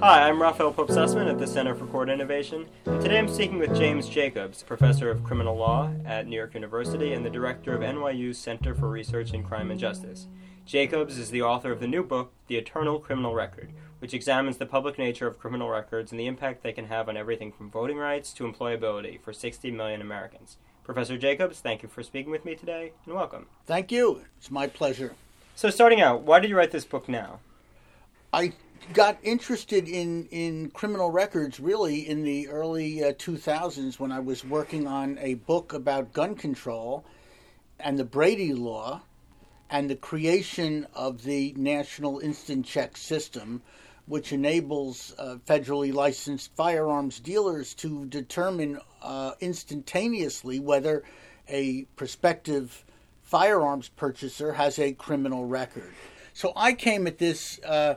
Hi, I'm Raphael Pope Sussman at the Center for Court Innovation, and today I'm speaking with James Jacobs, professor of criminal law at New York University and the director of NYU's Center for Research in Crime and Justice. Jacobs is the author of the new book, The Eternal Criminal Record, which examines the public nature of criminal records and the impact they can have on everything from voting rights to employability for 60 million Americans. Professor Jacobs, thank you for speaking with me today, and welcome. Thank you. It's my pleasure. So, starting out, why did you write this book now? I got interested in, in criminal records really in the early uh, 2000s when I was working on a book about gun control and the Brady Law and the creation of the National Instant Check System, which enables uh, federally licensed firearms dealers to determine uh, instantaneously whether a prospective firearms purchaser has a criminal record. So I came at this uh,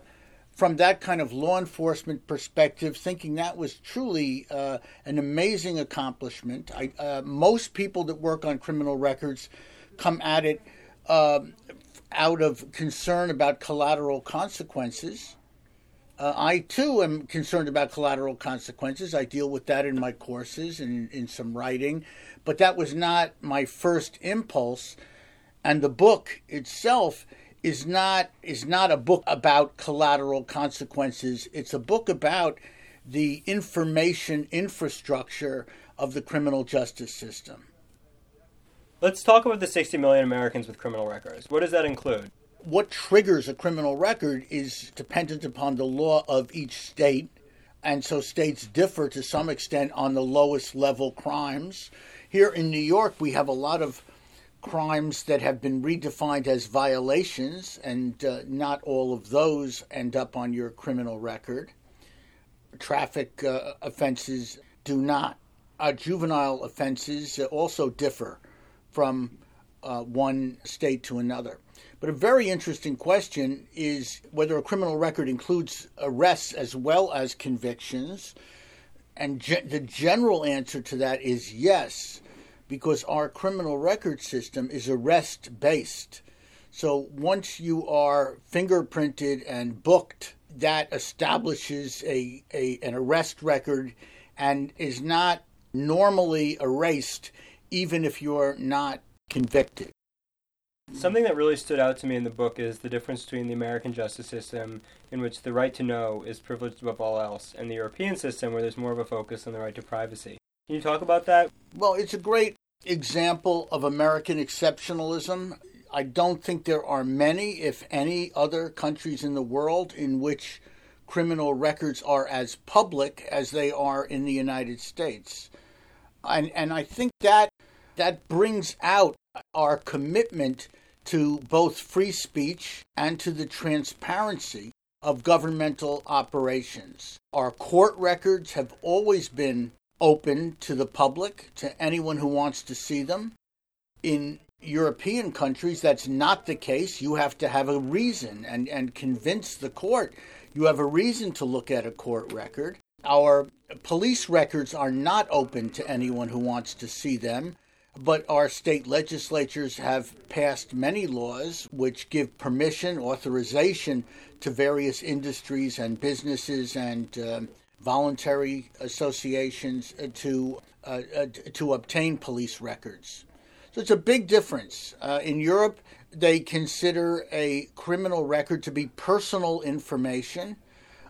from that kind of law enforcement perspective, thinking that was truly uh, an amazing accomplishment. I, uh, most people that work on criminal records come at it um, out of concern about collateral consequences. Uh, I too am concerned about collateral consequences. I deal with that in my courses and in some writing, but that was not my first impulse. And the book itself is not is not a book about collateral consequences. It's a book about the information infrastructure of the criminal justice system. Let's talk about the 60 million Americans with criminal records. What does that include? what triggers a criminal record is dependent upon the law of each state. And so states differ to some extent on the lowest level crimes. Here in New York, we have a lot of crimes that have been redefined as violations, and uh, not all of those end up on your criminal record. Traffic uh, offenses do not. Uh, juvenile offenses also differ from uh, one state to another. But a very interesting question is whether a criminal record includes arrests as well as convictions. And ge- the general answer to that is yes, because our criminal record system is arrest based. So once you are fingerprinted and booked, that establishes a, a an arrest record and is not normally erased even if you're not convicted. Something that really stood out to me in the book is the difference between the American justice system, in which the right to know is privileged above all else, and the European system, where there's more of a focus on the right to privacy. Can you talk about that? Well, it's a great example of American exceptionalism. I don't think there are many, if any, other countries in the world in which criminal records are as public as they are in the United States. And, and I think that that brings out our commitment to both free speech and to the transparency of governmental operations. Our court records have always been open to the public, to anyone who wants to see them. In European countries, that's not the case. You have to have a reason and, and convince the court you have a reason to look at a court record. Our police records are not open to anyone who wants to see them. But our state legislatures have passed many laws which give permission, authorization to various industries and businesses and uh, voluntary associations to uh, uh, to obtain police records. So it's a big difference. Uh, in Europe, they consider a criminal record to be personal information.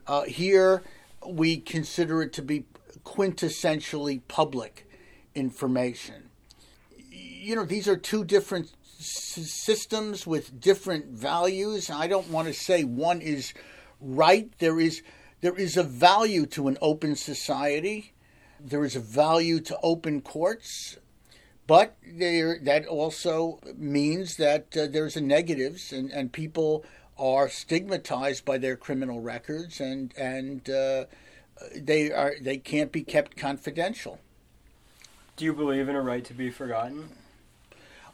Uh, here, we consider it to be quintessentially public information you know, these are two different s- systems with different values. I don't want to say one is right. There is there is a value to an open society. There is a value to open courts, but there that also means that uh, there's a negatives and, and people are stigmatized by their criminal records and and uh, they are they can't be kept confidential. Do you believe in a right to be forgotten?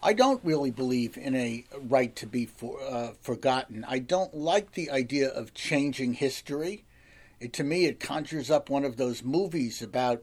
I don't really believe in a right to be for, uh, forgotten. I don't like the idea of changing history. It, to me, it conjures up one of those movies about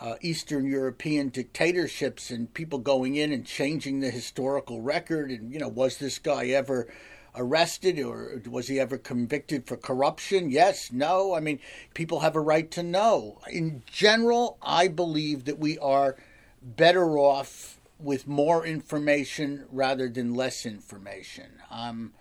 uh, Eastern European dictatorships and people going in and changing the historical record. And, you know, was this guy ever arrested or was he ever convicted for corruption? Yes, no. I mean, people have a right to know. In general, I believe that we are better off with more information rather than less information. I'm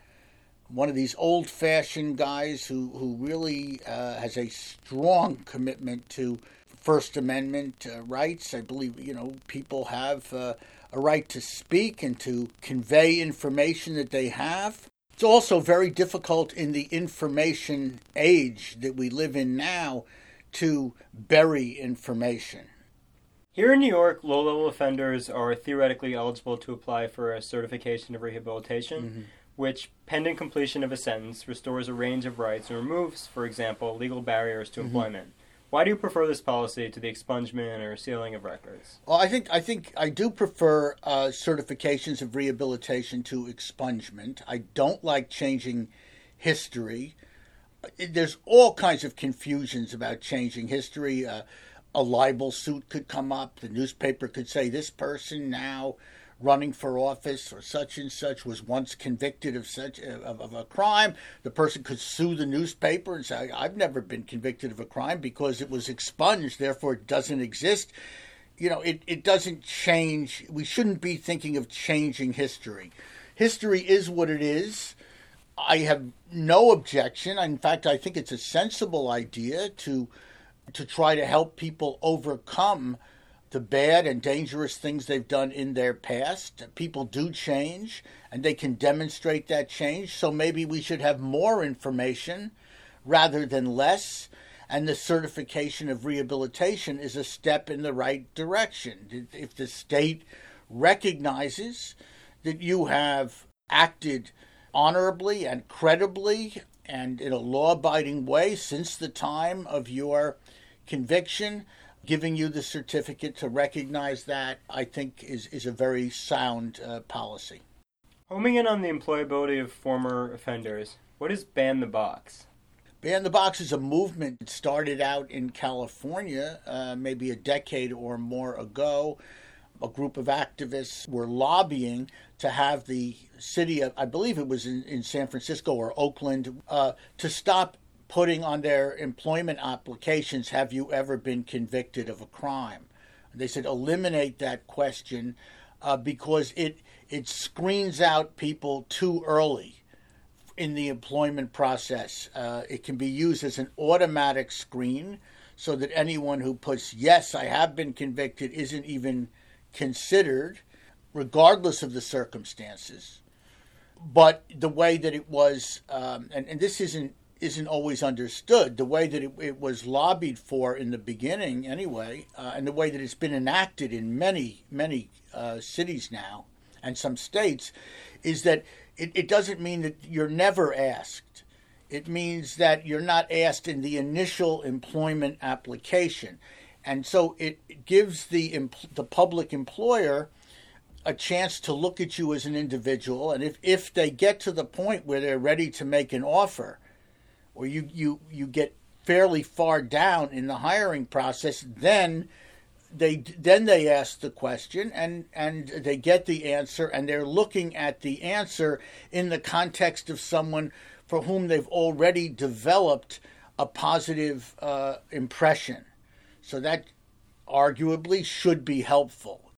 one of these old fashioned guys who, who really uh, has a strong commitment to First Amendment uh, rights. I believe, you know, people have uh, a right to speak and to convey information that they have. It's also very difficult in the information age that we live in now to bury information. Here in New York, low level offenders are theoretically eligible to apply for a certification of rehabilitation, mm-hmm. Which, pending completion of a sentence, restores a range of rights and removes, for example, legal barriers to mm-hmm. employment. Why do you prefer this policy to the expungement or sealing of records? Well, I think I think I do prefer uh, certifications of rehabilitation to expungement. I don't like changing history. There's all kinds of confusions about changing history. Uh, a libel suit could come up. The newspaper could say this person now running for office or such and such was once convicted of such uh, of, of, a crime the person could sue the newspaper and say i've never been convicted of a crime because it was expunged therefore it doesn't exist. You know it, it doesn't change we shouldn't be thinking of changing history. History is what it is. I have no objection. In fact i think it's a sensible idea to to try to help people overcome the bad and dangerous things they've done in their past. People do change and they can demonstrate that change. So maybe we should have more information rather than less. And the certification of rehabilitation is a step in the right direction. If the state recognizes that you have acted honorably and credibly and in a law abiding way since the time of your conviction, giving you the certificate to recognize that, I think, is, is a very sound uh, policy. Homing in on the employability of former offenders, what is Ban the Box? Ban the Box is a movement that started out in California uh, maybe a decade or more ago. A group of activists were lobbying to have the city of, I believe it was in, in San Francisco or Oakland, uh, to stop putting on their employment applications, have you ever been convicted of a crime? They said eliminate that question uh, because it it screens out people too early in the employment process. Uh, it can be used as an automatic screen so that anyone who puts yes, I have been convicted isn't even considered, regardless of the circumstances. But the way that it was, um, and, and this isn't isn't always understood. The way that it, it was lobbied for in the beginning, anyway, uh, and the way that it's been enacted in many, many uh, cities now and some states, is that it, it doesn't mean that you're never asked. It means that you're not asked in the initial employment application. And so it gives the, the public employer a chance to look at you as an individual. And if, if they get to the point where they're ready to make an offer, or you, you, you get fairly far down in the hiring process, then they then they ask the question and and they get the answer and they're looking at the answer in the context of someone for whom they've already developed a positive uh, impression. So that arguably should be helpful.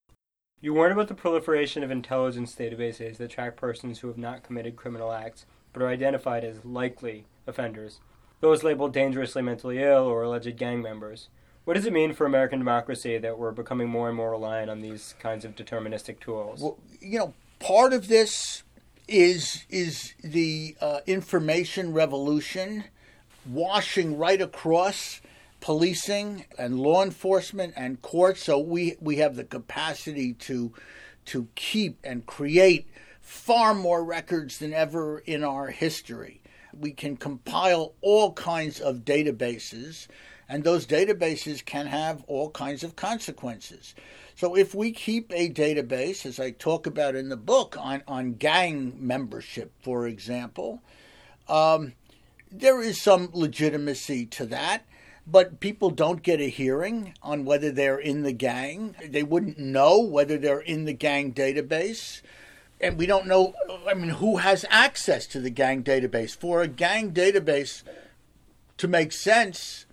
You warn about the proliferation of intelligence databases that track persons who have not committed criminal acts but are identified as likely offenders, those labeled dangerously mentally ill or alleged gang members. What does it mean for American democracy that we're becoming more and more reliant on these kinds of deterministic tools? Well, you know, part of this is is the uh, information revolution washing right across policing and law enforcement and courts. So we we have the capacity to to keep and create far more records than ever in our history. We can compile all kinds of databases, and those databases can have all kinds of consequences. So, if we keep a database, as I talk about in the book, on, on gang membership, for example, um, there is some legitimacy to that but people don't get a hearing on whether they're in the gang. They wouldn't know whether they're in the gang database and we don't know, I mean, who has access to the gang database. For a gang database to make sense,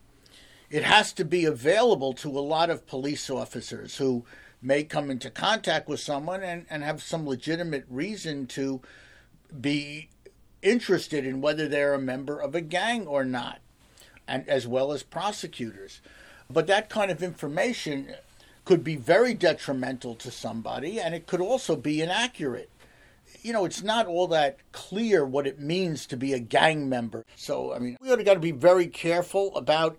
it has to be available to a lot of police officers who may come into contact with someone and, and have some legitimate reason to be interested in whether they're a member of a gang or not, and as well as prosecutors. But that kind of information could be very detrimental to somebody, and it could also be inaccurate. You know, it's not all that clear what it means to be a gang member. So, I mean, we ought to got to be very careful about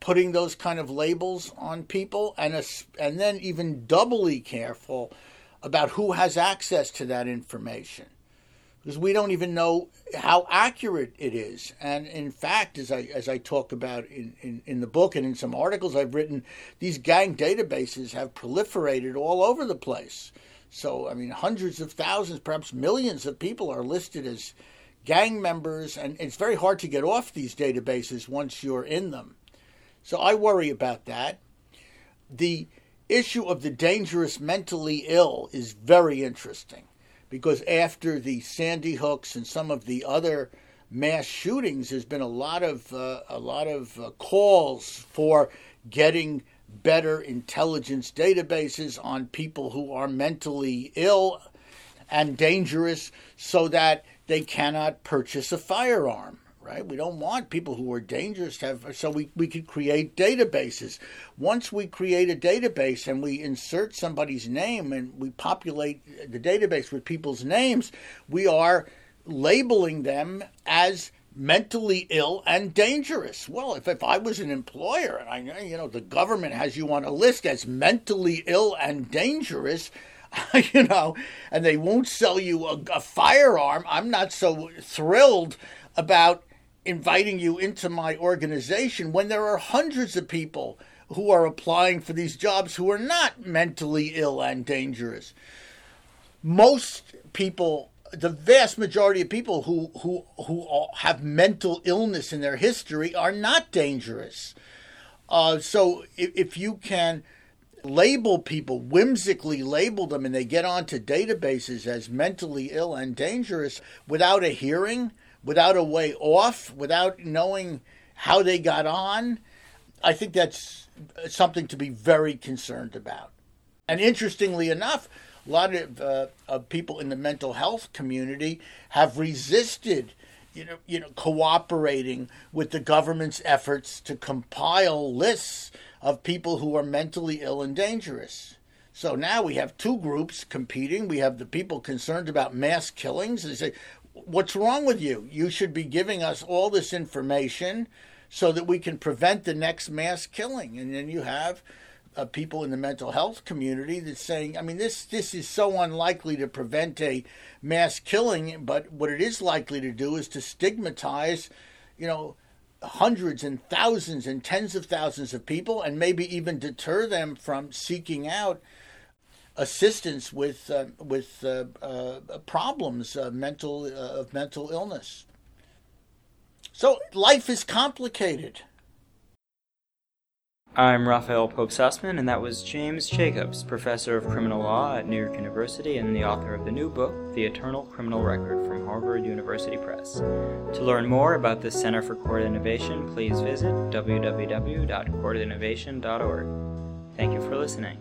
putting those kind of labels on people, and a, and then even doubly careful about who has access to that information because we don't even know how accurate it is. And in fact, as I as I talk about in, in, in, the book and in some articles I've written, these gang databases have proliferated all over the place. So I mean, hundreds of thousands, perhaps millions of people are listed as gang members, and it's very hard to get off these databases once you're in them. So I worry about that. The issue of the dangerous mentally ill is very interesting because after the Sandy Hooks and some of the other mass shootings, there's been a lot of uh, a lot of uh, calls for getting better intelligence databases on people who are mentally ill and dangerous, so that they cannot purchase a firearm right? We don't want people who are dangerous to have, so we, we could create databases. Once we create a database and we insert somebody's name and we populate the database with people's names, we are labeling them as mentally ill and dangerous. Well, if, if I was an employer and I you know, the government has you on a list as mentally ill and dangerous, you know, and they won't sell you a, a firearm, I'm not so thrilled about inviting you into my organization when there are hundreds of people who are applying for these jobs who are not mentally ill and dangerous. Most people, the vast majority of people who who who have mental illness in their history are not dangerous. Uh, so if, if you can label people, whimsically label them, and they get onto databases as mentally ill and dangerous without a hearing, without a way off, without knowing how they got on, I think that's something to be very concerned about. And interestingly enough, a lot of, uh, of people in the mental health community have resisted you know, you know, cooperating with the government's efforts to compile lists of people who are mentally ill and dangerous. So now we have two groups competing. We have the people concerned about mass killings. They say, what's wrong with you? You should be giving us all this information so that we can prevent the next mass killing. And then you have people in the mental health community that's saying, I mean, this this is so unlikely to prevent a mass killing, but what it is likely to do is to stigmatize, you know, hundreds and thousands and tens of thousands of people, and maybe even deter them from seeking out assistance with uh, with uh, uh, problems mental uh, of mental illness. So life is complicated. I'm Raphael Pope Sussman, and that was James Jacobs, professor of criminal law at New York University and the author of the new book, The Eternal Criminal Record from Harvard University Press. To learn more about the Center for Court Innovation, please visit www.courtinnovation.org. Thank you for listening.